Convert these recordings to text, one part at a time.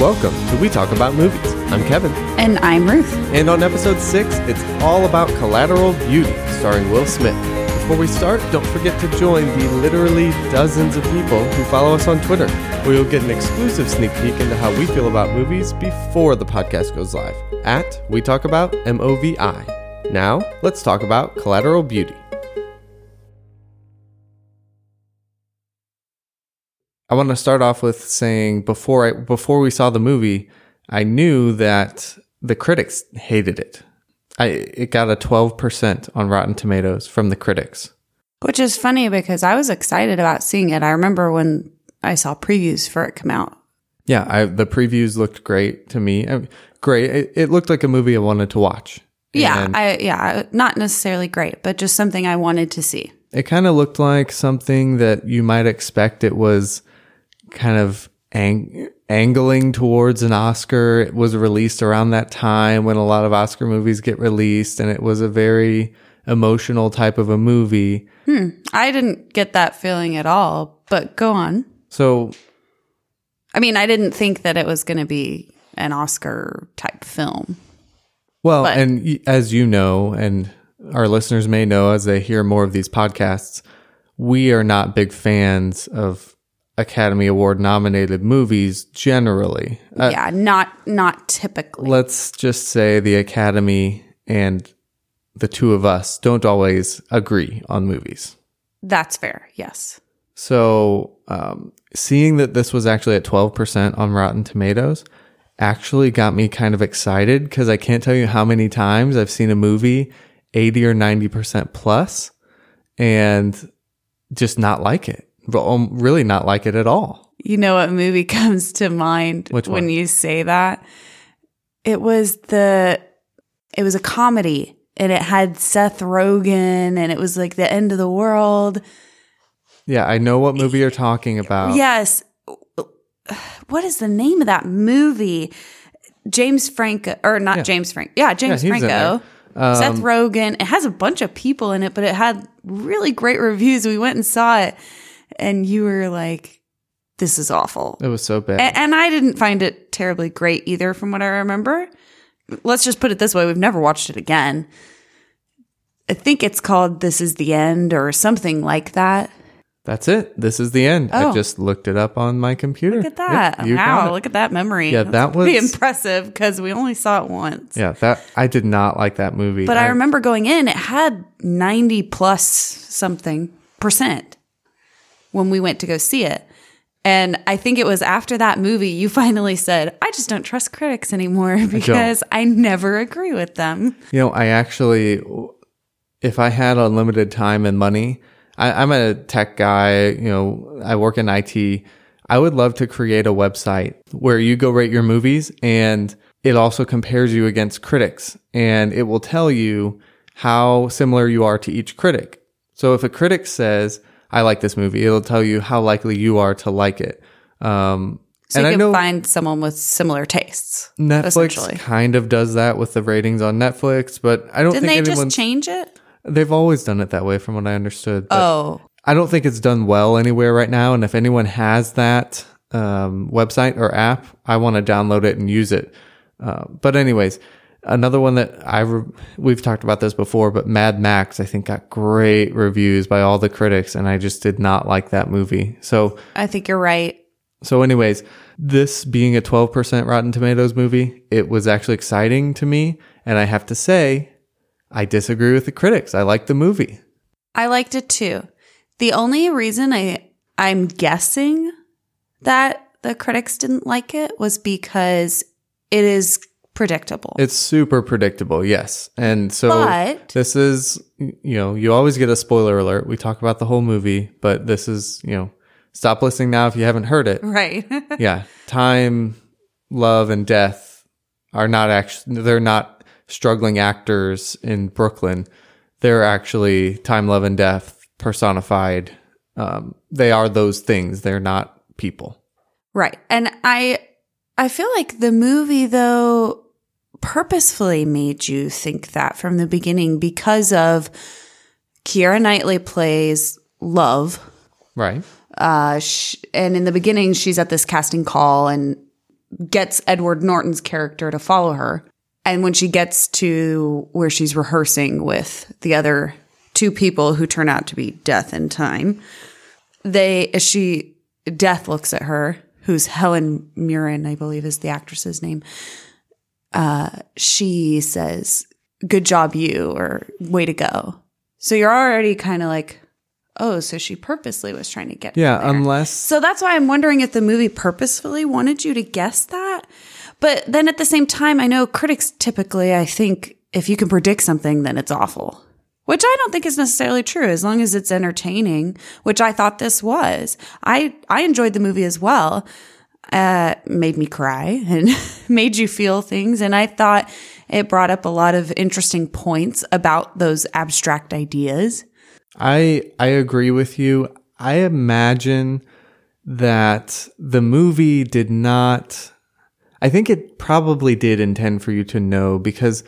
Welcome to We Talk About Movies. I'm Kevin. And I'm Ruth. And on episode 6, it's all about Collateral Beauty, starring Will Smith. Before we start, don't forget to join the literally dozens of people who follow us on Twitter, where you'll get an exclusive sneak peek into how we feel about movies before the podcast goes live at We Talk About M-O-V-I. Now, let's talk about Collateral Beauty. I want to start off with saying before I before we saw the movie, I knew that the critics hated it. I it got a 12% on Rotten Tomatoes from the critics. Which is funny because I was excited about seeing it. I remember when I saw previews for it come out. Yeah, I, the previews looked great to me. I, great. It, it, looked like a movie I wanted to watch. Yeah, I yeah, not necessarily great, but just something I wanted to see. It kind of looked like something that you might expect it was kind of ang- angling towards an Oscar. It was released around that time when a lot of Oscar movies get released, and it was a very emotional type of a movie. Hmm. I didn't get that feeling at all, but go on. So, I mean, I didn't think that it was going to be an Oscar type film. Well, but. and as you know, and our listeners may know as they hear more of these podcasts, we are not big fans of Academy Award nominated movies generally. Uh, yeah, not not typically. Let's just say the Academy and the two of us don't always agree on movies. That's fair. Yes. So, um, seeing that this was actually at 12% on Rotten Tomatoes actually got me kind of excited because I can't tell you how many times I've seen a movie 80 or 90% plus and just not like it really not like it at all. You know what movie comes to mind when you say that? It was the it was a comedy and it had Seth Rogen and it was like the end of the world. Yeah, I know what movie you're talking about. Yes. What is the name of that movie? James Franco or not yeah. James Franco. Yeah, James yeah, Franco. Um, Seth Rogen. It has a bunch of people in it, but it had really great reviews. We went and saw it and you were like, this is awful. It was so bad. And, and I didn't find it terribly great either, from what I remember. Let's just put it this way we've never watched it again. I think it's called This Is the End or something like that. That's it. This is the end. Oh. I just looked it up on my computer. Look at that. Yep, wow, look at that memory. Yeah, that was pretty impressive because we only saw it once. Yeah, that I did not like that movie. But I, I remember going in, it had 90 plus something percent when we went to go see it. And I think it was after that movie you finally said, I just don't trust critics anymore because I, I, never agree with them. You know, I actually, if I had unlimited time and money, I, am a tech guy, you know, I work in IT. I would love to create a website where you go rate your movies and it also compares you against critics and it will tell you how similar you are to each critic. So if a critic says, I like this movie. It'll tell you how likely you are to like it. Um, so and you can I know find someone with similar tastes. Netflix kind of does that with the ratings on Netflix, but I don't Didn't think they just change it. They've always done it that way, from what I understood. Oh, I don't think it's done well anywhere right now. And if anyone has that um, website or app, I want to download it and use it. Uh, but anyways, Another one that I re- we've talked about this before, but Mad Max I think got great reviews by all the critics, and I just did not like that movie. So I think you're right. So, anyways, this being a 12% Rotten Tomatoes movie, it was actually exciting to me, and I have to say, I disagree with the critics. I like the movie. I liked it too. The only reason I I'm guessing that the critics didn't like it was because it is predictable. It's super predictable, yes. And so but, this is, you know, you always get a spoiler alert. We talk about the whole movie, but this is, you know, stop listening now if you haven't heard it. Right. yeah. Time, love, and death are not actually, they're not struggling actors in Brooklyn. They're actually time, love, and death personified. Um, they are those things. They're not people. Right. And I, I feel like the movie though purposefully made you think that from the beginning because of Keira Knightley plays love. Right. Uh, sh- and in the beginning, she's at this casting call and gets Edward Norton's character to follow her. And when she gets to where she's rehearsing with the other two people who turn out to be Death and Time, they she Death looks at her, who's Helen Mirren, I believe is the actress's name. Uh, she says, "Good job, you," or "Way to go." So you're already kind of like, oh, so she purposely was trying to get. Yeah, unless. So that's why I'm wondering if the movie purposefully wanted you to guess that. But then at the same time, I know critics typically, I think if you can predict something, then it's awful which I don't think is necessarily true as long as it's entertaining, which I thought this was. I, I enjoyed the movie as well. Uh, made me cry and made you feel things. And I thought it brought up a lot of interesting points about those abstract ideas. I, I agree with you. I imagine that the movie did not, I think it probably did intend for you to know because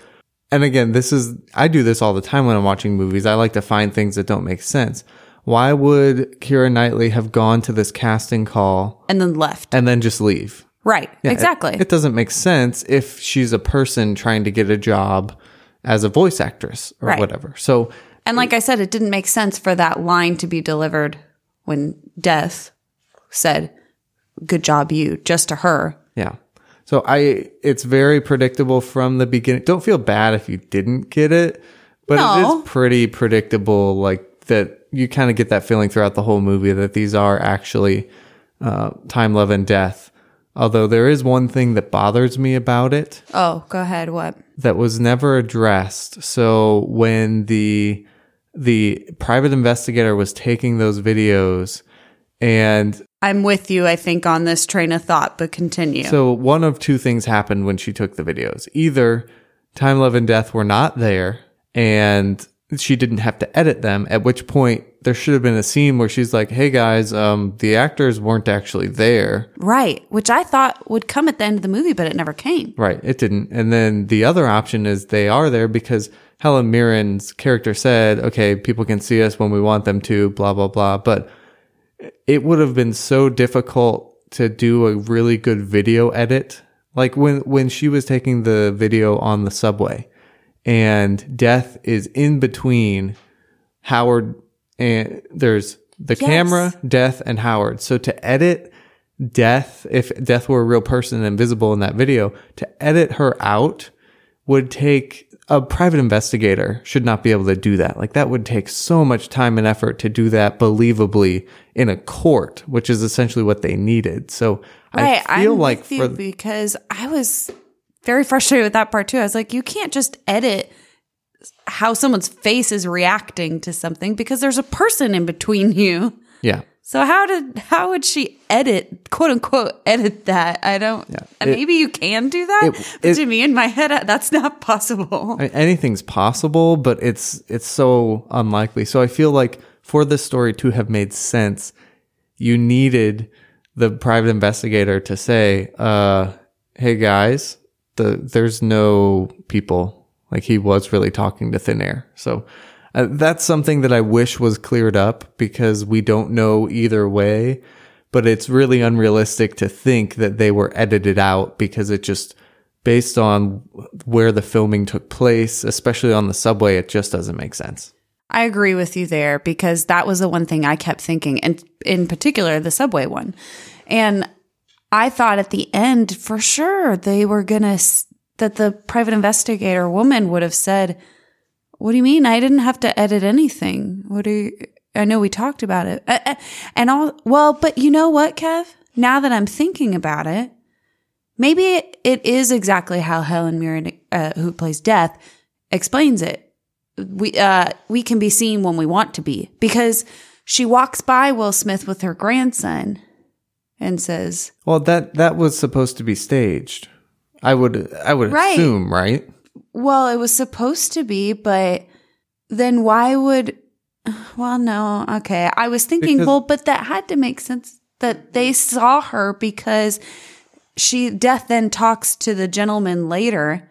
and again, this is, I do this all the time when I'm watching movies. I like to find things that don't make sense. Why would Keira Knightley have gone to this casting call and then left and then just leave? Right. Yeah, exactly. It, it, doesn't make sense if she's a person trying to get a job as a voice actress or right. whatever. So, and like I said, it didn't make sense for that line to be delivered when Death said, Good job, you, just to her. Yeah. So I, it's very predictable from the beginning. Don't feel bad if you didn't get it, but no. it is pretty predictable. Like that, you kind of get that feeling throughout the whole movie that these are actually uh, time, love, and death. Although there is one thing that bothers me about it. Oh, go ahead. What? That was never addressed. So when the the private investigator was taking those videos and I'm with you, I think, on this train of thought, but continue. So, one of two things happened when she took the videos. Either Time, Love, and Death were not there, and she didn't have to edit them, at which point there should have been a scene where she's like, hey guys, um, the actors weren't actually there. Right. Which I thought would come at the end of the movie, but it never came. Right. It didn't. And then the other option is they are there because Helen Mirren's character said, okay, people can see us when we want them to, blah, blah, blah. But it would have been so difficult to do a really good video edit. Like when, when she was taking the video on the subway and death is in between Howard and there's the yes. camera, death and Howard. So to edit death, if death were a real person and visible in that video, to edit her out would take a private investigator should not be able to do that. Like that would take so much time and effort to do that believably in a court, which is essentially what they needed. So right, I feel I'm like for because I was very frustrated with that part too. I was like, you can't just edit how someone's face is reacting to something because there's a person in between you. Yeah. So how did how would she edit quote unquote edit that? I don't. Yeah, it, maybe you can do that. It, but to me, in my head, that's not possible. Anything's possible, but it's it's so unlikely. So I feel like for this story to have made sense, you needed the private investigator to say, uh, "Hey guys, the there's no people." Like he was really talking to thin air. So uh, that's something that I wish was cleared up because we don't know either way, but it's really unrealistic to think that they were edited out because it just, based on where the filming took place, especially on the subway, it just doesn't make sense. I agree with you there because that was the one thing I kept thinking, and in particular, the subway one. And I thought at the end, for sure, they were going to, that the private investigator woman would have said, what do you mean? I didn't have to edit anything. What do you, I know we talked about it. Uh, uh, and all, well, but you know what, Kev? Now that I'm thinking about it, maybe it, it is exactly how Helen Mirren, uh, who plays Death, explains it. We, uh, we can be seen when we want to be because she walks by Will Smith with her grandson and says, "Well, that that was supposed to be staged." I would I would right. assume, right? Well, it was supposed to be, but then why would well, no. Okay. I was thinking, because, well, but that had to make sense that they saw her because she death then talks to the gentleman later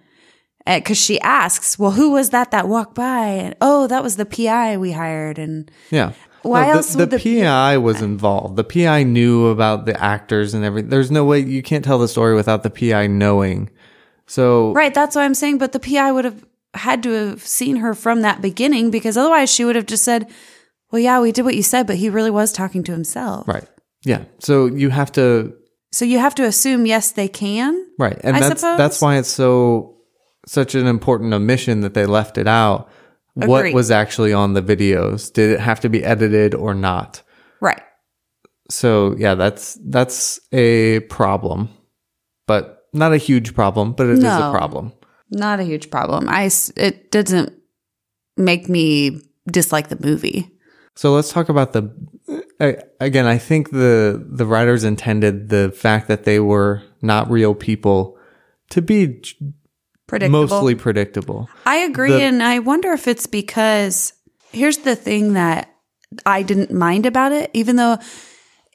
because eh, she asks, "Well, who was that that walked by?" And oh, that was the PI we hired. And yeah, Why no, else the, the, the PI was involved. The PI knew about the actors and everything. There's no way you can't tell the story without the PI knowing. So right, that's what I'm saying. But the PI would have had to have seen her from that beginning because otherwise she would have just said, "Well, yeah, we did what you said, but he really was talking to himself." Right. Yeah. So you have to. So you have to assume yes, they can. Right, and I that's suppose? that's why it's so such an important omission that they left it out what was actually on the videos. Did it have to be edited or not? Right. So yeah, that's that's a problem, but not a huge problem, but it no, is a problem. Not a huge problem. I it doesn't make me dislike the movie. So let's talk about the again. I think the the writers intended the fact that they were not real people to be predictable. Mostly predictable. I agree. The, and I wonder if it's because here's the thing that I didn't mind about it, even though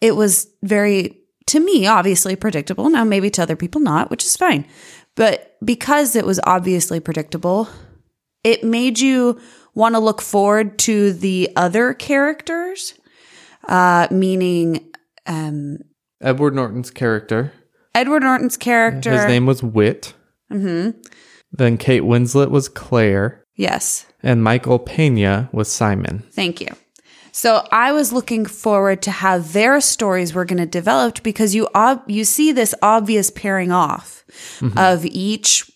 it was very, to me, obviously predictable. Now, maybe to other people not, which is fine. But because it was obviously predictable, it made you want to look forward to the other characters, uh, meaning um, Edward Norton's character. Edward Norton's character. His name was Whit. Mm-hmm. Then Kate Winslet was Claire. Yes. And Michael Pena was Simon. Thank you. So I was looking forward to how their stories were going to develop because you ob- you see this obvious pairing off mm-hmm. of each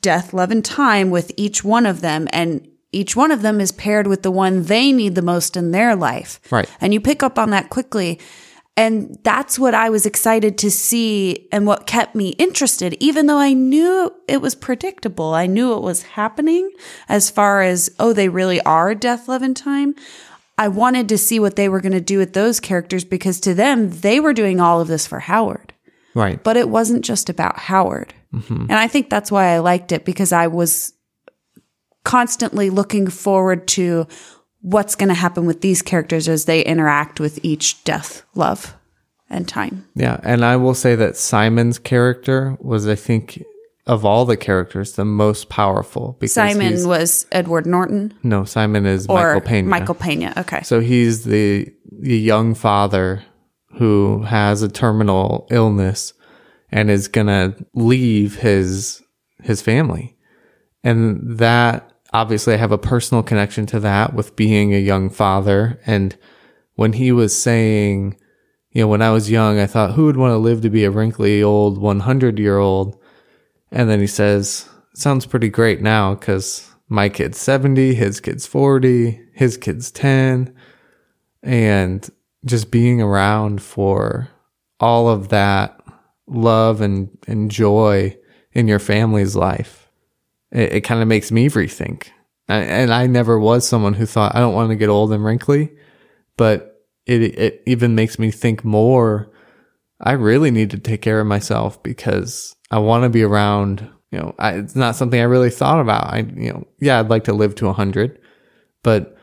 death, love, and time with each one of them, and each one of them is paired with the one they need the most in their life. Right. And you pick up on that quickly. And that's what I was excited to see and what kept me interested, even though I knew it was predictable. I knew it was happening as far as, oh, they really are death, love, and time. I wanted to see what they were going to do with those characters because to them, they were doing all of this for Howard. Right. But it wasn't just about Howard. Mm-hmm. And I think that's why I liked it because I was constantly looking forward to what's going to happen with these characters as they interact with each death, love, and time. Yeah. And I will say that Simon's character was, I think, of all the characters, the most powerful. Because Simon was Edward Norton. No, Simon is Michael Pena. Michael Pena. Okay. So he's the the young father who has a terminal illness and is gonna leave his his family, and that obviously I have a personal connection to that with being a young father. And when he was saying, you know, when I was young, I thought, who would want to live to be a wrinkly old 100 year old? And then he says, sounds pretty great now because my kid's 70, his kid's 40, his kid's 10. And just being around for all of that love and, and joy in your family's life it, it kind of makes me rethink. And I never was someone who thought I don't want to get old and wrinkly, but it it even makes me think more. I really need to take care of myself because I want to be around. You know, I, it's not something I really thought about. I, you know, yeah, I'd like to live to a hundred, but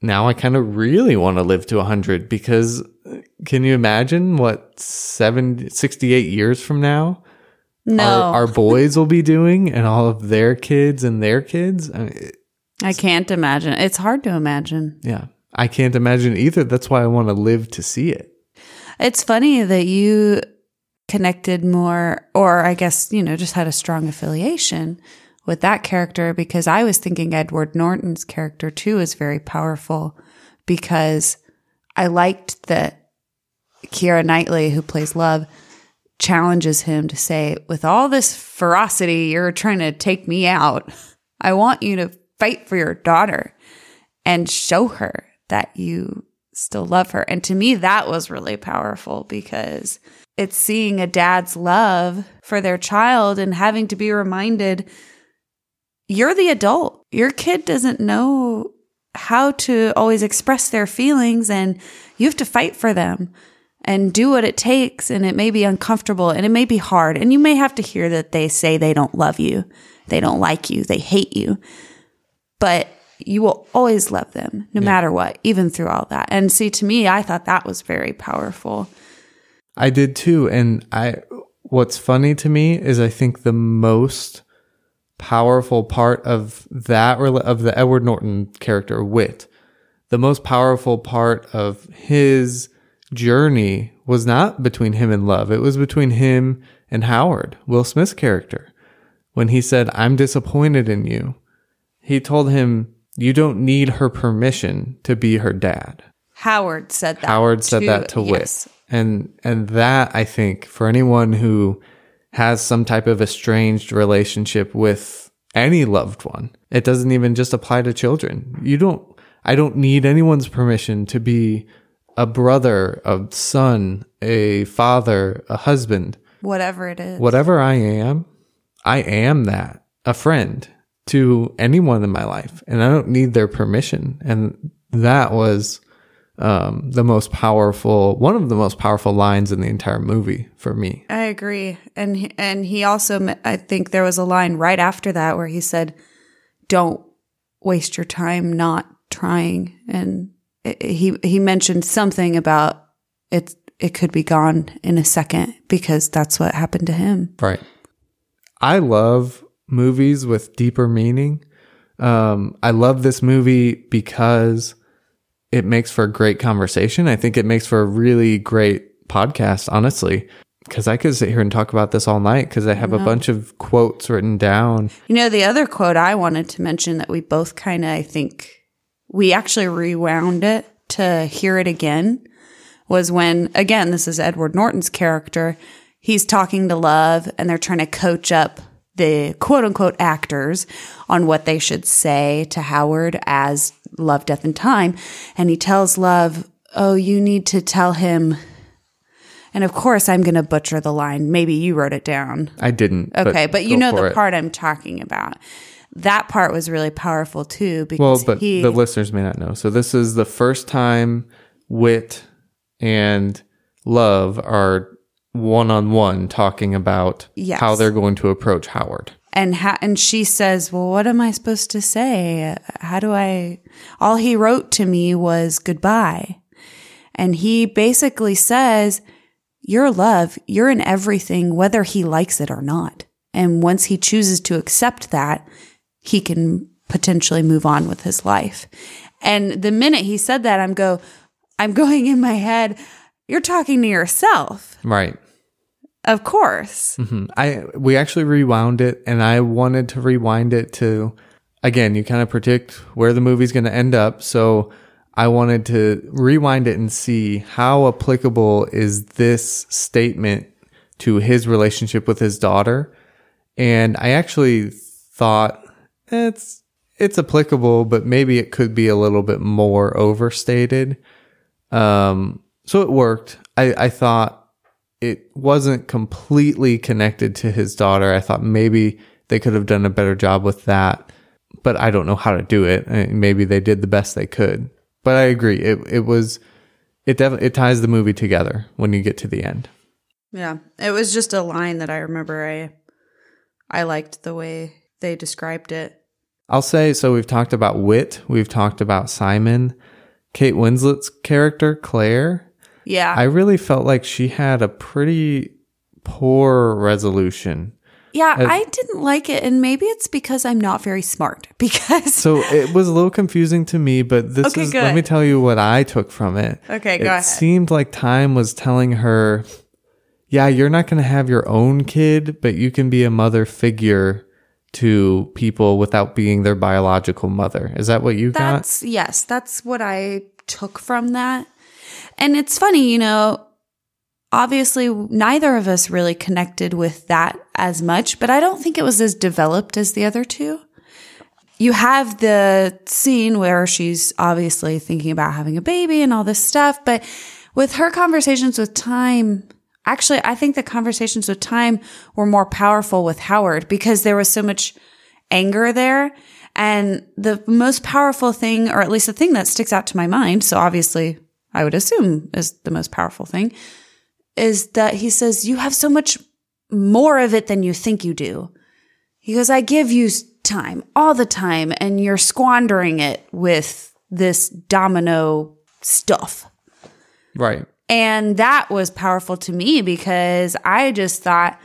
now I kind of really want to live to a hundred because uh, can you imagine what seven, 68 years from now? no. our, our boys will be doing and all of their kids and their kids. I, mean, I can't imagine. It's hard to imagine. Yeah. I can't imagine either. That's why I want to live to see it. It's funny that you connected more, or I guess, you know, just had a strong affiliation with that character because I was thinking Edward Norton's character too is very powerful because I liked that Keira Knightley, who plays Love, challenges him to say, with all this ferocity, you're trying to take me out. I want you to fight for your daughter and show her that you still love her. And to me, that was really powerful because it's seeing a dad's love for their child and having to be reminded you're the adult. Your kid doesn't know how to always express their feelings and you have to fight for them and do what it takes. And it may be uncomfortable and it may be hard. And you may have to hear that they say they don't love you, they don't like you, they hate you. But you will always love them no yeah. matter what, even through all that. And see, to me, I thought that was very powerful. I did too. And I, what's funny to me is I think the most powerful part of that, of the Edward Norton character, Whit, the most powerful part of his journey was not between him and love. It was between him and Howard, Will Smith's character. When he said, I'm disappointed in you, he told him, You don't need her permission to be her dad. Howard said that. Howard said to, that to yes. Whit. And and that I think for anyone who has some type of estranged relationship with any loved one, it doesn't even just apply to children. You don't I don't need anyone's permission to be a brother, a son, a father, a husband. Whatever it is. Whatever I am, I am that. A friend to anyone in my life. And I don't need their permission. And that was um, the most powerful, one of the most powerful lines in the entire movie for me. I agree. And, he, and he also, I think there was a line right after that where he said, don't waste your time not trying. And he he mentioned something about it it could be gone in a second because that's what happened to him. Right. I love movies with deeper meaning. Um, I love this movie because it makes for a great conversation. I think it makes for a really great podcast, honestly, because I could sit here and talk about this all night because I have I a bunch of quotes written down. You know, the other quote I wanted to mention that we both kind of, I think, we actually rewound it to hear it again was when, again, this is Edward Norton's character. He's talking to Love and they're trying to coach up the quote unquote actors on what they should say to Howard as Love, Death, and Time. And he tells Love, Oh, you need to tell him. And of course, I'm going to butcher the line. Maybe you wrote it down. I didn't. Okay, but, but you know the it. part I'm talking about that part was really powerful too. Because well, but he, the listeners may not know. So this is the first time Whit and Love are one on one talking about yes. how they're going to approach Howard. And ha- and she says, "Well, what am I supposed to say? How do I?" All he wrote to me was goodbye, and he basically says, "Your love, you're in everything, whether he likes it or not." And once he chooses to accept that, he can potentially move on with his life. And the minute he said that, I'm go, I'm going in my head, you're talking to yourself. Right. Of course. Mm-hmm. I we actually rewound it and I wanted to rewind it to again, you kind of predict where the movie's going to end up, so I wanted to rewind it and see how applicable is this statement to his relationship with his daughter. And I actually thought it's it's applicable, but maybe it could be a little bit more overstated. Um, so it worked. I, I thought it wasn't completely connected to his daughter. I thought maybe they could have done a better job with that, but I don't know how to do it. I mean, maybe they did the best they could. But I agree. It it was it definitely it ties the movie together when you get to the end. Yeah, it was just a line that I remember. I I liked the way they described it. I'll say so. We've talked about Whit, We've talked about Simon. Kate Winslet's character, Claire. Yeah. I really felt like she had a pretty poor resolution. Yeah, As, I didn't like it, and maybe it's because I'm not very smart. Because so it was a little confusing to me, but this okay, is good. let me tell you what I took from it. Okay, go ahead. it ahead. seemed like time was telling her, "Yeah, you're not going to have your own kid, but you can be a mother figure to people without being their biological mother. Is that what you that's, got? Yes, that's what I took from that. And it's funny, you know, obviously neither of us really connected with that as much, but I don't think it was as developed as the other two. You have the scene where she's obviously thinking about having a baby and all this stuff, but with her conversations with time, Actually, I think the conversations with time were more powerful with Howard because there was so much anger there. And the most powerful thing, or at least the thing that sticks out to my mind, so obviously I would assume is the most powerful thing, is that he says, You have so much more of it than you think you do. He goes, I give you time all the time, and you're squandering it with this domino stuff. Right. And that was powerful to me because I just thought,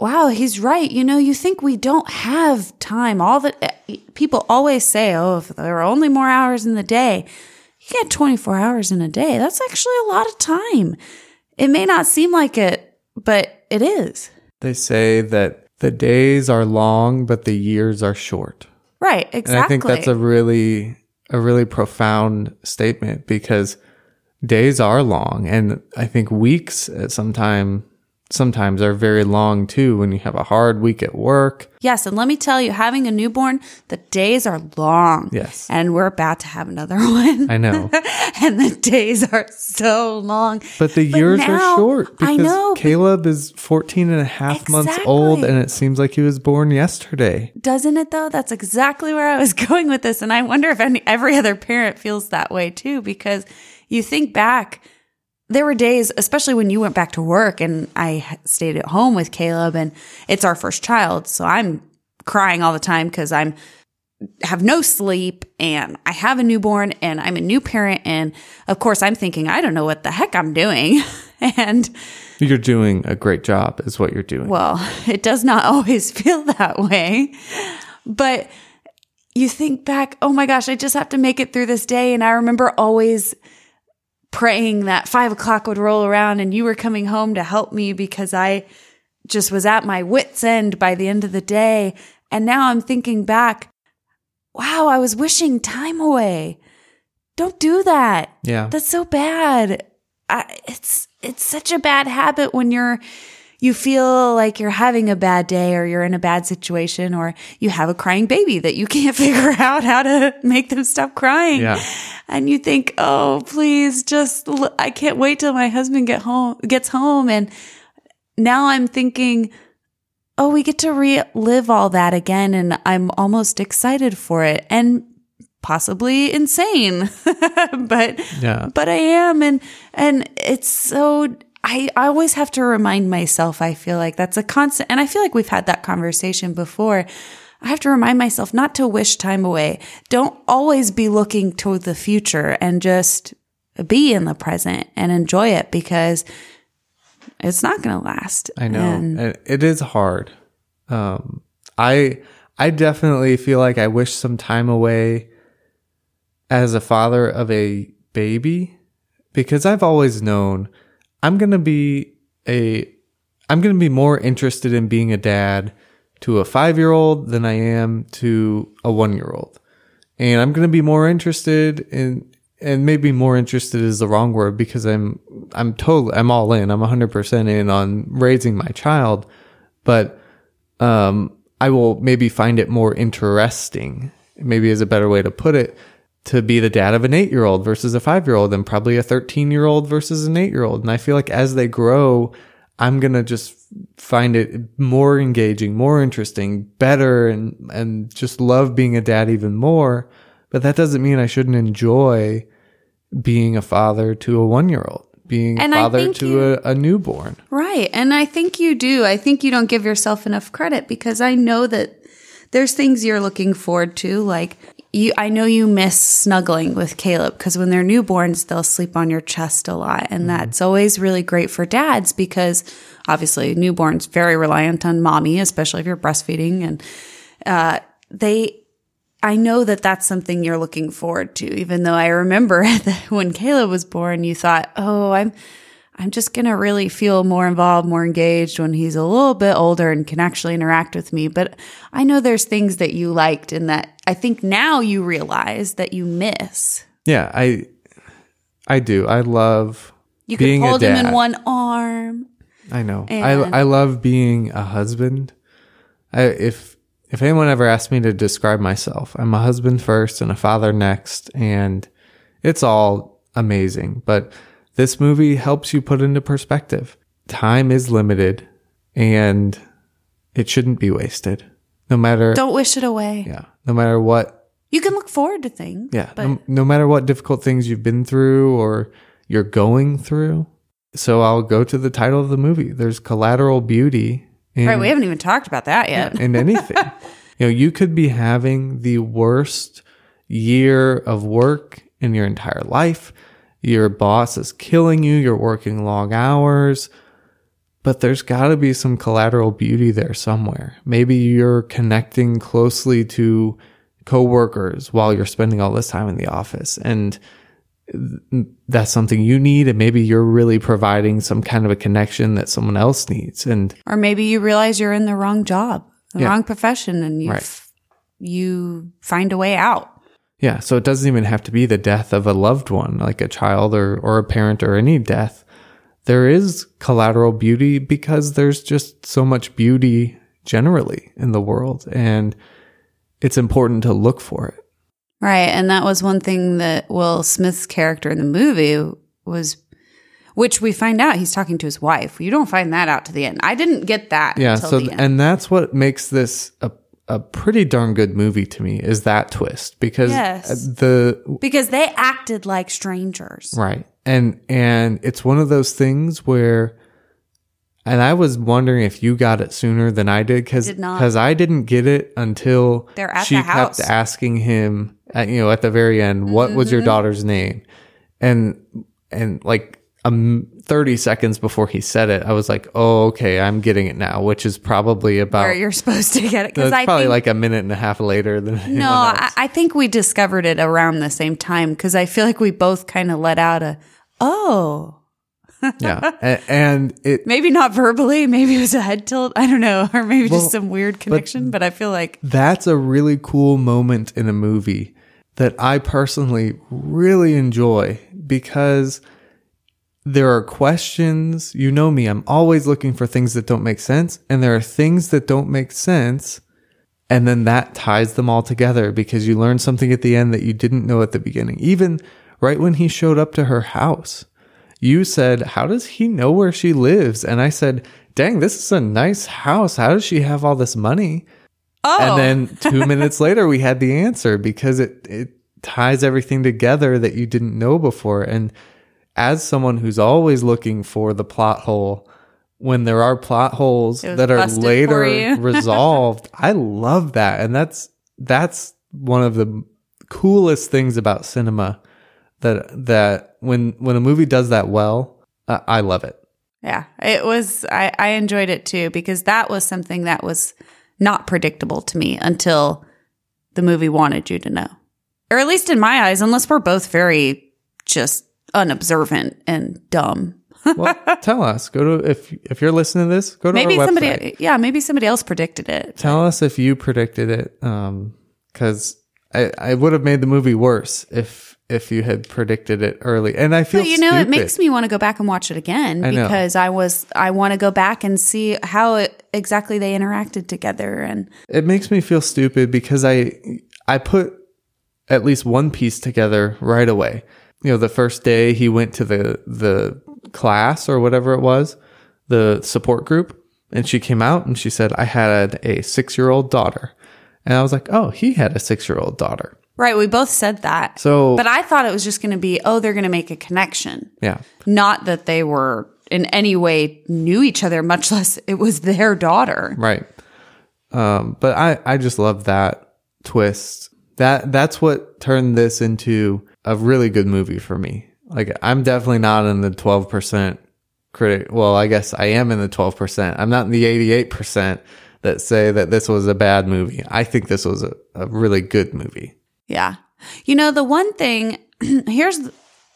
wow, he's right. You know, you think we don't have time. All the eh, people always say, oh, if there are only more hours in the day. You get 24 hours in a day. That's actually a lot of time. It may not seem like it, but it is. They say that the days are long, but the years are short. Right, exactly. And I think that's a really a really profound statement because days are long and I think weeks at some time sometimes are very long too when you have a hard week at work. Yes, and let me tell you, having a newborn, the days are long. Yes. And we're about to have another one. I know. and the days are so long. But the but years now, are short because I know, Caleb is 14 and a half exactly. months old and it seems like he was born yesterday. Doesn't it though? That's exactly where I was going with this and I wonder if any every other parent feels that way too because you think back there were days, especially when you went back to work and I stayed at home with Caleb and it's our first child. So I'm crying all the time because I'm have no sleep and I have a newborn and I'm a new parent. And of course I'm thinking, I don't know what the heck I'm doing. and you're doing a great job is what you're doing. Well, it does not always feel that way, but you think back, oh my gosh, I just have to make it through this day. And I remember always praying that five o'clock would roll around and you were coming home to help me because I just was at my wits' end by the end of the day. And now I'm thinking back, wow, I was wishing time away. Don't do that. Yeah. That's so bad. I, it's it's such a bad habit when you're you feel like you're having a bad day or you're in a bad situation or you have a crying baby that you can't figure out how to make them stop crying. Yeah. And you think, "Oh, please just I can't wait till my husband get home gets home." And now I'm thinking, "Oh, we get to relive all that again and I'm almost excited for it." And possibly insane but yeah but i am and and it's so I, I always have to remind myself, I feel like that's a constant, and I feel like we've had that conversation before. I have to remind myself not to wish time away. Don't always be looking toward the future and just be in the present and enjoy it because it's not going to last. I know. And it is hard. Um, I, I definitely feel like I wish some time away as a father of a baby because I've always known I'm going to be a I'm going to be more interested in being a dad to a 5-year-old than I am to a 1-year-old. And I'm going to be more interested in and maybe more interested is the wrong word because I'm I'm totally I'm all in. I'm 100% in on raising my child, but um I will maybe find it more interesting. Maybe is a better way to put it to be the dad of an eight year old versus a five year old and probably a 13 year old versus an eight year old. And I feel like as they grow, I'm going to just find it more engaging, more interesting, better, and, and just love being a dad even more. But that doesn't mean I shouldn't enjoy being a father to a one year old being and father to you, a, a, newborn. Right. And I think you do. I think you don't give yourself enough credit because I know that there's things you're looking forward to, like you I know you miss snuggling with Caleb because when they're newborns, they'll sleep on your chest a lot. And mm-hmm. that's always really great for dads because obviously newborns very reliant on mommy, especially if you're breastfeeding. And uh, they, I know that that's something you're looking forward to, even though I remember that when Caleb was born, you thought, oh, I'm, I'm just going to really feel more involved, more engaged when he's a little bit older and can actually interact with me. But I know there's things that you liked and that I think now you realize that you miss. Yeah, I I do. I love you being hold him in one arm. I know. I I love being a husband. I, if if anyone ever asked me to describe myself, I'm a husband first and a father next, and it's all amazing. But this movie helps you put into perspective. Time is limited and it shouldn't be wasted. No matter Don't wish it away. Yeah. No matter what You can look forward to things. Yeah. No, no matter what difficult things you've been through or you're going through. So I'll go to the title of the movie. There's collateral beauty. In, right, we haven't even talked about that yet. in anything. you know, you could be having the worst year of work in your entire life your boss is killing you, you're working long hours, but there's got to be some collateral beauty there somewhere. Maybe you're connecting closely to coworkers while you're spending all this time in the office and that's something you need and maybe you're really providing some kind of a connection that someone else needs and or maybe you realize you're in the wrong job the yeah. wrong profession and you right. you find a way out yeah so it doesn't even have to be the death of a loved one like a child or or a parent or any death there is collateral beauty because there's just so much beauty generally in the world and it's important to look for it Right. And that was one thing that Will Smith's character in the movie was, which we find out he's talking to his wife. You don't find that out to the end. I didn't get that. Yeah. so, and that's what makes this a, a pretty darn good movie to me is that twist because yes. the, because they acted like strangers. Right. And, and it's one of those things where, and I was wondering if you got it sooner than I did because because I didn't get it until she the kept asking him at, you know, at the very end, what mm-hmm. was your mm-hmm. daughter's name? And, and like, um, 30 seconds before he said it, I was like, oh, okay, I'm getting it now, which is probably about where you're supposed to get it. Cause I probably think, like a minute and a half later than no, I, I, think we discovered it around the same time because I feel like we both kind of let out a, oh, yeah. And, and, it maybe not verbally, maybe it was a head tilt. I don't know. Or maybe well, just some weird connection, but, but I feel like that's a really cool moment in a movie that I personally really enjoy because there are questions. You know me, I'm always looking for things that don't make sense. And there are things that don't make sense. And then that ties them all together because you learn something at the end that you didn't know at the beginning. Even right when he showed up to her house, you said, How does he know where she lives? And I said, Dang, this is a nice house. How does she have all this money? Oh. And then oh. two minutes later, we had the answer because it, it ties everything together that you didn't know before. And as someone who's always looking for the plot hole, when there are plot holes that are later resolved, I love that. And that's, that's one of the coolest things about cinema that, that when, when a movie does that well, uh, I love it. Yeah, it was, I, I enjoyed it too because that was something that was not predictable to me until the movie wanted you to know. Or at least in my eyes, unless we're both very just unobservant and dumb. well, tell us. Go to if if you're listening to this, go to maybe somebody. Yeah, maybe somebody else predicted it. Tell us if you predicted it, because um, I I would have made the movie worse if if you had predicted it early. And I feel but, you know stupid. it makes me want to go back and watch it again I because I was I want to go back and see how it, exactly they interacted together and it makes me feel stupid because I I put at least one piece together right away. You know, the first day he went to the the class or whatever it was, the support group, and she came out and she said I had a 6-year-old daughter. And I was like, "Oh, he had a 6-year-old daughter." Right. We both said that. So, but I thought it was just going to be, oh, they're going to make a connection. Yeah. Not that they were in any way knew each other, much less it was their daughter. Right. Um, but I, I just love that twist. That, that's what turned this into a really good movie for me. Like, I'm definitely not in the 12% critic. Well, I guess I am in the 12%. I'm not in the 88% that say that this was a bad movie. I think this was a, a really good movie. Yeah. You know, the one thing, here's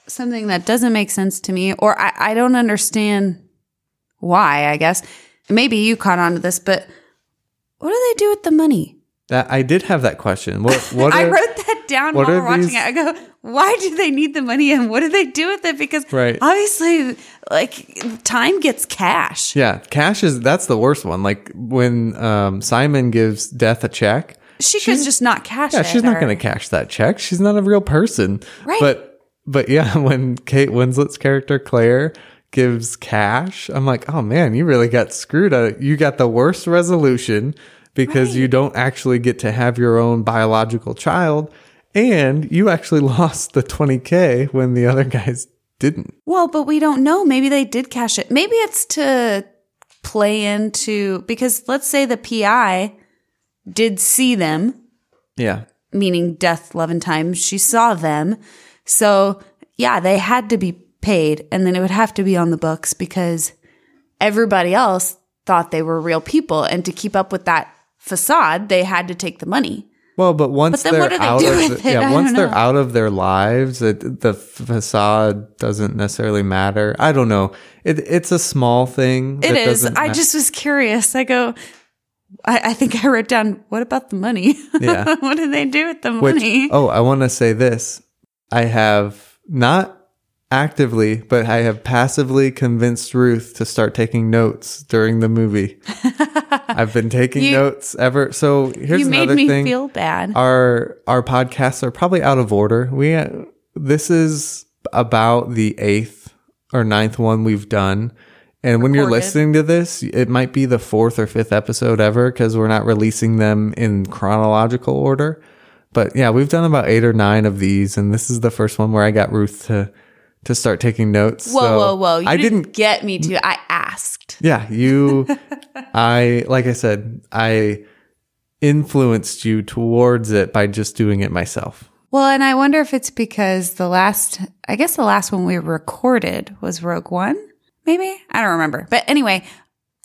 something that doesn't make sense to me, or I, I don't understand why, I guess. Maybe you caught on to this, but what do they do with the money? That I did have that question. What, what I wrote that down while we're watching these? it. I go, why do they need the money and what do they do with it? Because right. obviously, like time gets cash. Yeah, cash is that's the worst one. Like when um, Simon gives Death a check, she could just not cash yeah, she's not going to cash that check. She's not a real person. Right. But but yeah, when Kate Winslet's character Claire gives cash, I'm like, oh man, you really got screwed. Out. You got the worst resolution because right. you don't actually get to have your own biological child, and you actually lost the 20k when the other guys didn't. Well, but we don't know. Maybe they did cash it. Maybe it's to play into because let's say the PI did see them. Yeah. Meaning death, love, and time. She saw them. So, yeah, they had to be paid. And then it would have to be on the books because everybody else thought they were real people. And to keep up with that facade, they had to take the money. Well, but once But they're they out of the, yeah, I once they're out of their lives, it, the facade doesn't necessarily matter. I don't know. It, it's a small thing. It is. I just was curious. I go, I, I think I wrote down, what about the money? Yeah. what do they do with the Which, money? oh, I want to say this. I have not actively, but I have passively convinced Ruth to start taking notes during the movie. I've been taking You- notes ever. So here's the thing. you made me thing. feel bad. our our podcasts are probably out of order. We this is about the eighth or ninth one we've done. And when you're listening to this, it might be the fourth or fifth episode ever because we're not releasing them in chronological order. But yeah, we've done about eight or nine of these, and this is the first one where I got Ruth to to start taking notes. whoa, So whoa, whoa. You I didn't, didn't get me to. I asked. yeah, you, I, like I said, I influenced you towards it by just doing it myself. Well, and I wonder if it's because the last, I guess the last one we recorded was Rogue One, maybe? I don't remember. But anyway,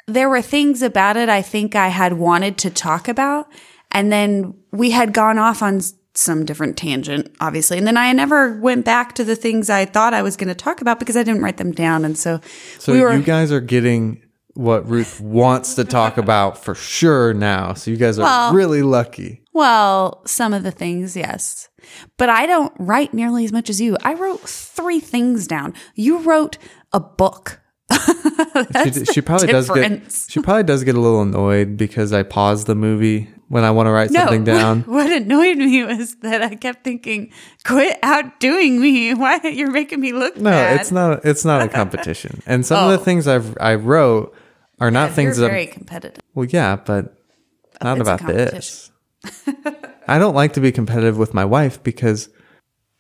there were things about it I think I had wanted to talk about. And then we had gone off on some different tangent, obviously. And then I never went back to the things I thought I was going to talk about because I didn't write them down. And so, So we were. you guys are getting what Ruth wants to talk about for sure now. So you guys are Well- really lucky. Well, some of the things, yes. But I don't write nearly as much as you. I wrote three things down. You wrote a book. She, she probably does get she probably does get a little annoyed because I pause the movie when I want to write No, something down. what annoyed me was that I kept thinking, "Quit outdoing me! Why you're making me look No, bad?" it's not. It's not a competition. And some of Oh. the things I've I wrote are not You're things that. Are very competitive. well, yeah, but not It's about this. I don't like to be competitive with my wife because,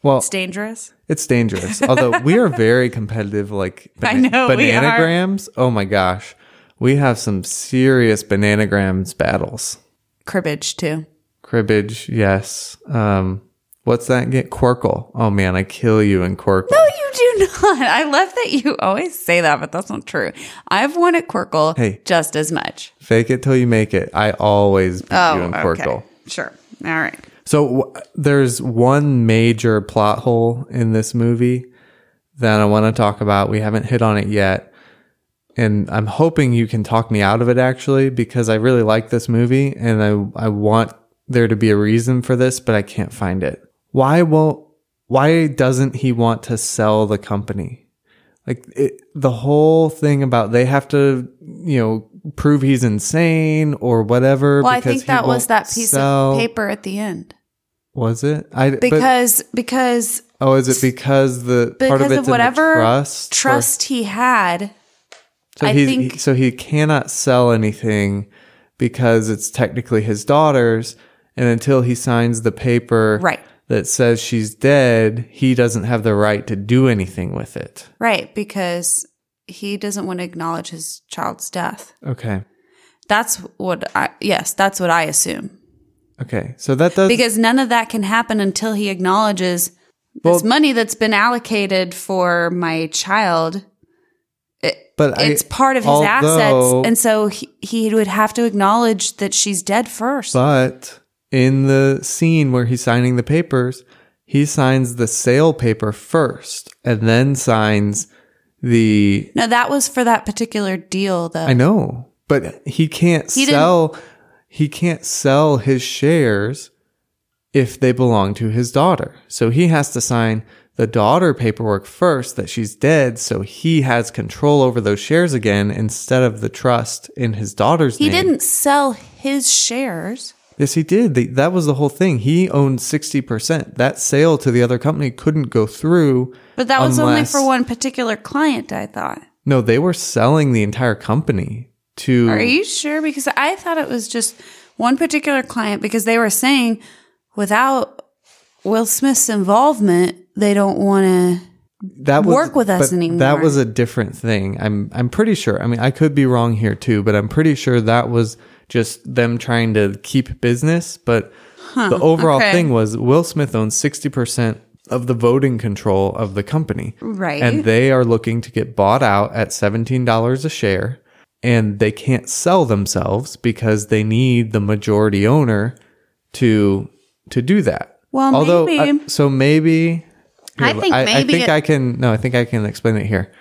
well, It's dangerous. It's dangerous. Although we are very competitive, like I know, bananagrams. Oh my gosh, we have some serious bananagrams battles. Cribbage too. Cribbage, yes. Um, what's that? Get Qwirkle. Oh man, I kill you in Qwirkle. No, you do not. I love that you always say that, but that's not true. I've won at Qwirkle Hey. just as much. Fake it till you make it. I always beat you in Qwirkle. Oh, okay. Sure. All right. So w- there's one major plot hole in this movie that I want to talk about. We haven't hit on it yet. And I'm hoping you can talk me out of it actually because I really like this movie and I I want there to be a reason for this, but I can't find it. Why won't why doesn't he want to sell the company? Like it, the whole thing about they have to, you know, prove he's insane or whatever. Well, I think that was that piece sell- of paper at the end. Was it? I but- Because because Oh, is it because the part of because it's of whatever trust? trust he had. So I he's, think- he, so he cannot sell anything because it's technically his daughter's, and until he signs the paper Right. that says she's dead, he doesn't have the right to do anything with it. Right, because he doesn't want to acknowledge his child's death. Okay. That's what I yes, that's what I assume. Okay. So that does Because none of that can happen until he acknowledges Well- this money that's been allocated for my child. It, But I- it's part of his although- assets, and so he, he would have to acknowledge that she's dead first. But in the scene where he's signing the papers, he signs the sale paper first and then signs the no, that was for that particular deal, though. I know, but he can't He didn't- sell. He can't sell his shares if they belong to his daughter. So he has to sign the daughter paperwork first that she's dead, so he has control over those shares again instead of the trust in his daughter's He name. didn't sell his shares. Yes, he did. The, that was the whole thing. He owned sixty percent. That sale to the other company couldn't go through. But that was only unless- for one particular client, I thought. No, they were selling the entire company to. Are you sure? Because I thought it was just one particular client because they were saying without Will Smith's involvement, they don't want to. that was, work with us but anymore. That was a different thing. I'm I'm pretty sure. I mean, I could be wrong here too, but I'm pretty sure that was just them trying to keep business. But the overall okay. thing was Will Smith owns sixty percent of the voting control of the company, Right. and they are looking to get bought out at seventeen dollars a share, and they can't sell themselves because they need the majority owner to to do that. Well, Although, maybe. Uh, so maybe. Here, I think I, maybe. I think it, I can. No, I think I can explain it here.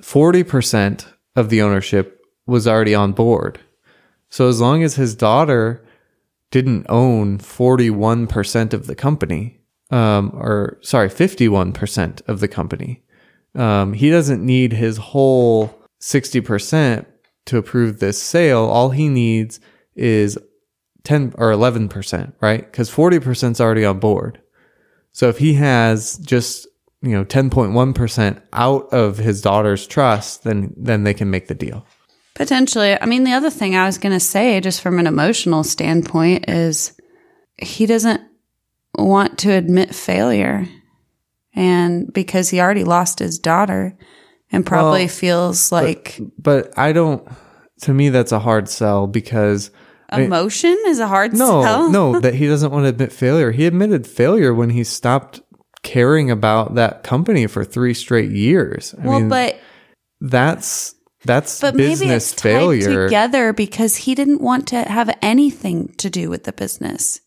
Forty percent of the ownership was already on board. So as long as his daughter didn't own forty-one percent of the company, um, or sorry, fifty-one percent of the company, um, he doesn't need his whole sixty percent to approve this sale. All he needs is 10 or 11%, right? Because 40% is already on board. So if he has just, you know, 10.1% out of his daughter's trust, then, then they can make the deal. Potentially. I mean, the other thing I was going to say, just from an emotional standpoint, is he doesn't want to admit failure. And because he already lost his daughter and probably well, feels like. But, but I don't, to me, that's a hard sell because Emotion is a hard no, sell. no, that he doesn't want to admit failure. He admitted failure when he stopped caring about that company for three straight years. I well, mean, but that's that's but business maybe it's failure together because he didn't want to have anything to do with the business.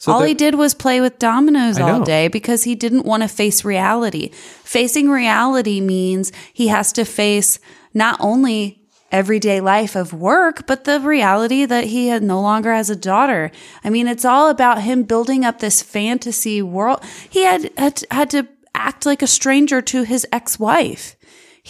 So all he did was play with dominoes all day because he didn't want to face reality. Facing reality means he has to face not only everyday life of work, but the reality that he had no longer has a daughter. I mean, it's all about him building up this fantasy world. He had had, had to act like a stranger to his ex-wife.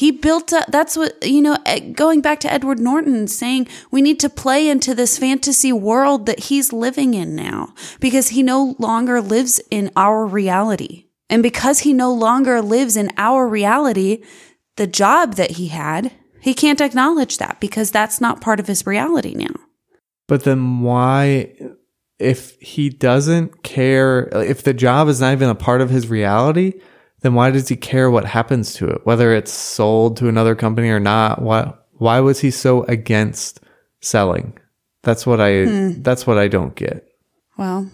He built up, that's what, you know, eh, going back to Edward Norton saying we need to play into this fantasy world that he's living in now because he no longer lives in our reality. And because he no longer lives in our reality, the job that he had he can't acknowledge that because that's not part of his reality now. But then why, if he doesn't care, if the job is not even a part of his reality, then why does he care what happens to it? Whether it's sold to another company or not? Why, why was he so against selling? That's what I, hmm. that's what I don't get. Well,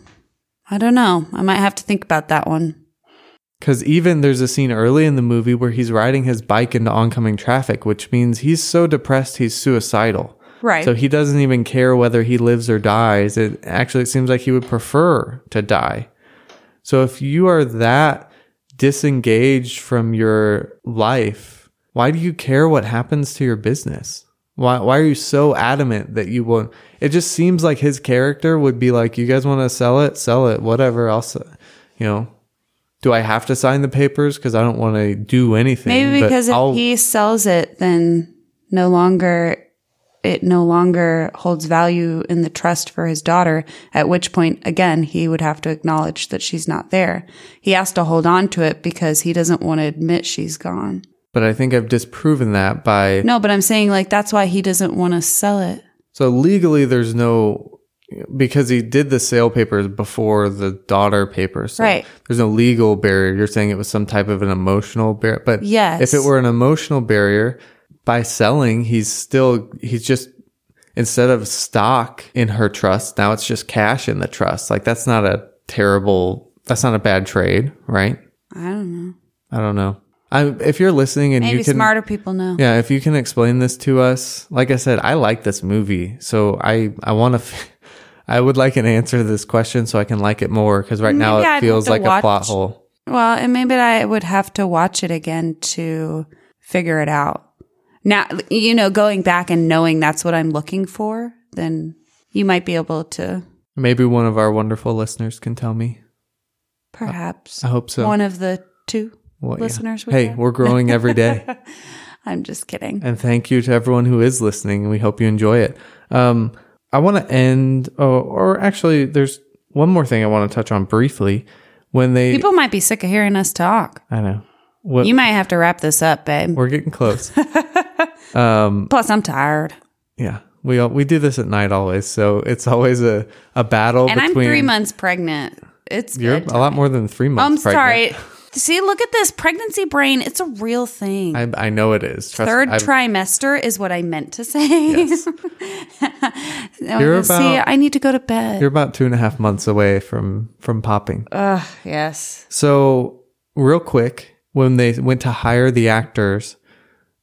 I don't know. I might have to think about that one. Because even there's a scene early in the movie where he's riding his bike into oncoming traffic, which means he's so depressed he's suicidal. Right. So he doesn't even care whether he lives or dies. It actually it seems like he would prefer to die. So if you are that disengaged from your life, why do you care what happens to your business? Why why are you so adamant that you won't? It just seems like his character would be like, you guys want to sell it, sell it, whatever. I'll, you know, do I have to sign the papers because I don't want to do anything? Maybe because if I'll, he sells it, then no longer it no longer holds value in the trust for his daughter. At which point, again, he would have to acknowledge that she's not there. He has to hold on to it because he doesn't want to admit she's gone. But I think I've disproven that by no. But I'm saying like that's why he doesn't want to sell it. So legally, there's no because he did the sale papers before the daughter papers. So right. There's no legal barrier. You're saying it was some type of an emotional barrier. But yes. if it were an emotional barrier, by selling, he's still, he's just, instead of stock in her trust, now it's just cash in the trust. Like that's not a terrible, that's not a bad trade, right? I don't know. I don't know. I, if you're listening and Maybe you can, smarter people know. Yeah, if you can explain this to us, like I said, I like this movie, so I I want to. F- I would like an answer to this question so I can like it more because right maybe now it I'd feels like watch, a plot hole. Well, and maybe I would have to watch it again to figure it out. Now, you know, going back and knowing that's what I'm looking for, then you might be able to. Maybe one of our wonderful listeners can tell me. Perhaps. I hope so. One of the two well, listeners. Yeah. We hey, have. we're growing every day. I'm just kidding. And thank you to everyone who is listening. We hope you enjoy it. Um, I want to end, oh, or actually, there's one more thing I want to touch on briefly. When they people might be sick of hearing us talk. I know. What, you might have to wrap this up, babe. We're getting close. um, Plus, I'm tired. Yeah, we we do this at night always, so it's always a a battle. And between, I'm three months pregnant. It's you're a lot more than three months. I'm pregnant. sorry. See, look at this pregnancy brain. It's a real thing. I, I know it is. Trust Third I've, trimester is what I meant to say. Yes. you're about, See, I need to go to bed. You're about two and a half months away from from popping. Ugh, yes. So, real quick, when they went to hire the actors,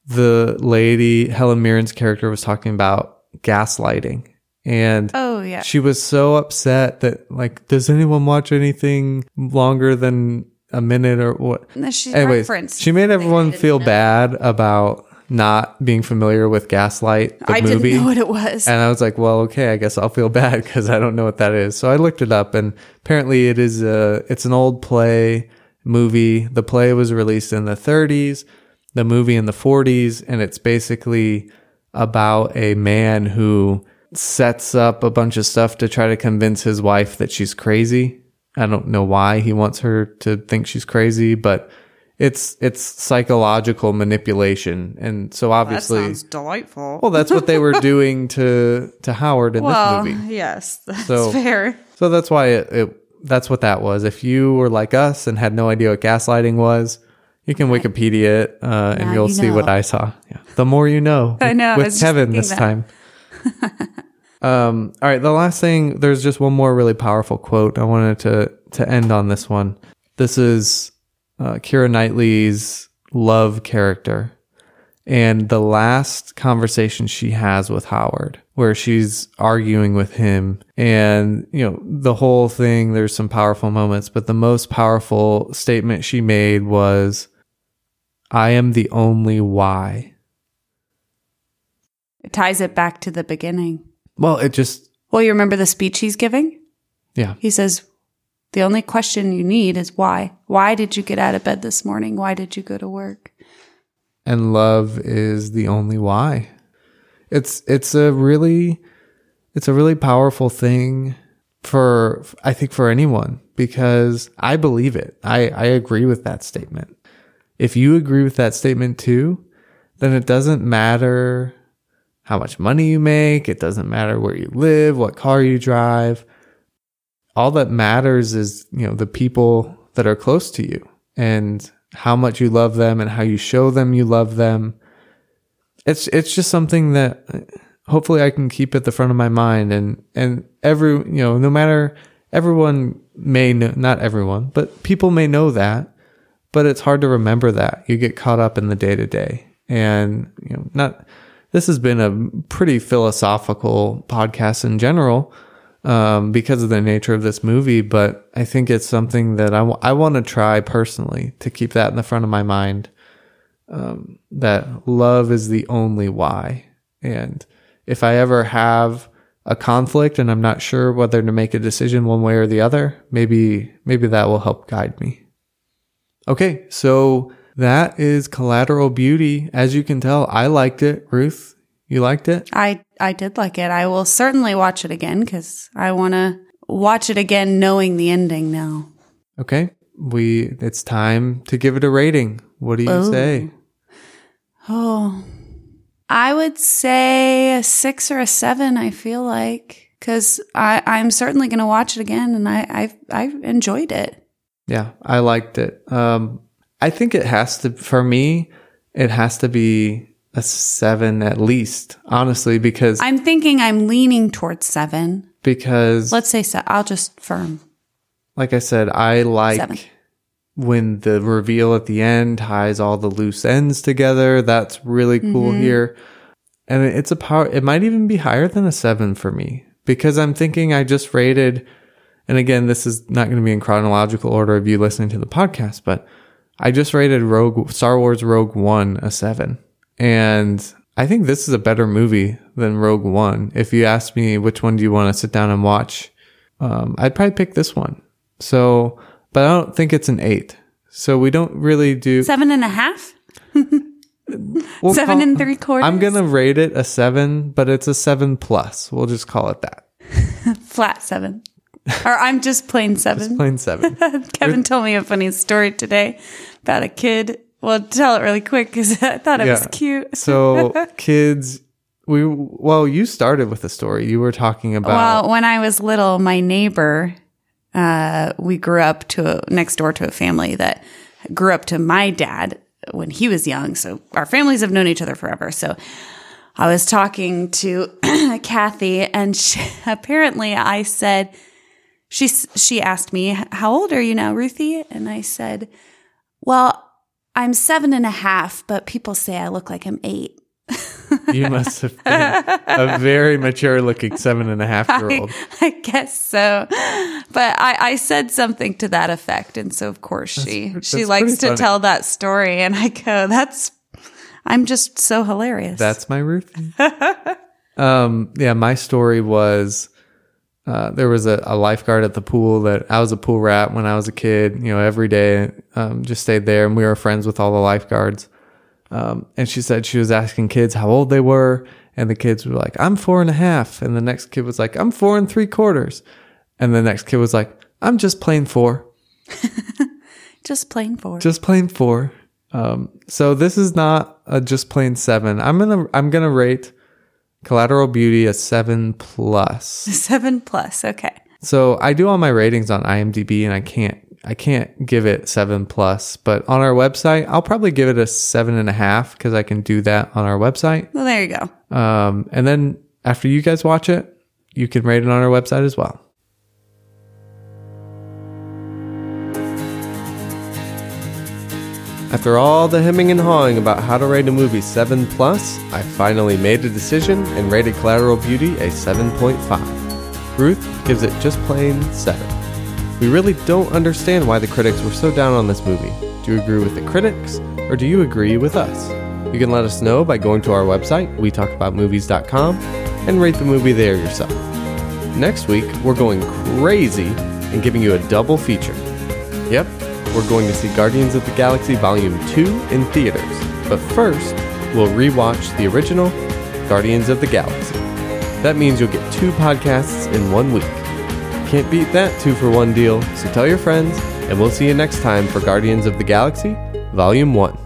the lady Helen Mirren's character was talking about gaslighting And oh yeah, she was so upset that like, does anyone watch anything longer than a minute or what? She Anyways, she made everyone feel know. bad about not being familiar with Gaslight, the I movie. didn't know what it was. And I was like, well, okay, I guess I'll feel bad because I don't know what that is. So I looked it up and apparently it is a, it's an old play movie. The play was released in the 30s, the movie in the 40s, and it's basically about a man who sets up a bunch of stuff to try to convince his wife that she's crazy. I don't know why he wants her to think she's crazy, but it's it's psychological manipulation, and so obviously that sounds delightful. well, that's what they were doing to to Howard in well, this movie. Yes, that's so, fair. So that's why it, it that's what that was. If you were like us and had no idea what gaslighting was, you can Wikipedia it uh, and you'll you see know. what I saw. Yeah. The more you know. I know. With I Kevin this that. time. um, all right. The last thing, there's just one more really powerful quote. I wanted to to end on this one. This is uh, Keira Knightley's love character and the last conversation she has with Howard, where she's arguing with him. And, you know, the whole thing, there's some powerful moments, but the most powerful statement she made was, I am the only why. It ties it back to the beginning. Well, it just. Well, you remember the speech he's giving? Yeah. He says, the only question you need is why. Why did you get out of bed this morning? Why did you go to work? And love is the only why. It's it's a really it's a really powerful thing for I think for anyone because I believe it. I I agree with that statement. If you agree with that statement too, then it doesn't matter how much money you make, it doesn't matter where you live, what car you drive. All that matters is, you know, the people that are close to you and how much you love them and how you show them you love them. It's, it's just something that hopefully I can keep at the front of my mind and, and every, you know, no matter everyone may know, not everyone, but people may know that, but it's hard to remember that. You get caught up in the day to day and, you know, not, this has been a pretty philosophical podcast in general um, because of the nature of this movie. But I think it's something that I, w- I want to try personally to keep that in the front of my mind. Um, that love is the only why. And if I ever have a conflict and I'm not sure whether to make a decision one way or the other, maybe, maybe that will help guide me. Okay. So that is collateral beauty. As you can tell, I liked it. Ruth, you liked it? I I did like it. I will certainly watch it again because I want to watch it again, knowing the ending now. Okay, we it's time to give it a rating. What do you oh. say? Oh, I would say a six or a seven. I feel like because I I'm certainly going to watch it again, and I I I enjoyed it. Yeah, I liked it. Um, I think it has to for me. It has to be a seven at least, honestly, because I'm thinking I'm leaning towards seven. Because let's say so. I'll just firm. Like I said, I like seven. when the reveal at the end ties all the loose ends together. That's really cool mm-hmm. here. And it's a power, it might even be higher than a seven for me because I'm thinking I just rated, and again, this is not going to be in chronological order of you listening to the podcast, but I just rated Rogue, Star Wars Rogue One a seven and I think this is a better movie than Rogue One. If you ask me which one do you want to sit down and watch, um, I'd probably pick this one. So, but I don't think it's an eight. So we don't really do seven and a half. we'll seven call, and three quarters. I'm gonna rate it a seven, but it's a seven plus. We'll just call it that. Flat seven. or I'm just plain seven. just plain seven. Kevin told me a funny story today about a kid well, tell it really quick because I thought it yeah. was cute. so, kids, we well, you started with a story. You were talking about. Well, when I was little, my neighbor, uh, we grew up to a, next door to a family that grew up to my dad when he was young. So our families have known each other forever. So I was talking to Kathy, and she, apparently I said she she asked me, "How old are you now, Ruthie?" And I said, "Well." I'm seven and a half, but people say I look like I'm eight. You must have been a very mature looking seven and a half year old. I, I, guess so. But I, I, said something to that effect. And so, of course, she, that's, she that's likes to funny. tell that story. And I go, that's, I'm just so hilarious. That's my routine. um, yeah, my story was uh, there was a, a, lifeguard at the pool that I was a pool rat when I was a kid, you know, every day, um, just stayed there and we were friends with all the lifeguards. Um, and she said she was asking kids how old they were. And the kids were like, I'm four and a half. And the next kid was like, I'm four and three quarters. And the next kid was like, I'm just plain four. just plain four. Just plain four. Um, so this is not a just plain seven. I'm gonna I'm gonna rate Collateral Beauty a seven plus. Seven plus. Okay. So I do all my ratings on IMDb, and I can't I can't give it seven plus, but on our website, I'll probably give it a seven and a half because I can do that on our website. Well, there you go. Um, and then after you guys watch it, you can rate it on our website as well. After all the hemming and hawing about how to rate a movie 7 plus, I finally made a decision and rated Collateral Beauty a 7.5. Ruth gives it just plain 7. We really don't understand why the critics were so down on this movie. Do you agree with the critics, or do you agree with us? You can let us know by going to our website, wetalkaboutmovies.com, and rate the movie there yourself. Next week, we're going crazy and giving you a double feature. Yep, we're going to see Guardians of the Galaxy Volume 2 in theaters. But first, we'll rewatch the original Guardians of the Galaxy. That means you'll get two podcasts in one week. Can't beat that two for one deal, so tell your friends, and we'll see you next time for Guardians of the Galaxy Volume 1.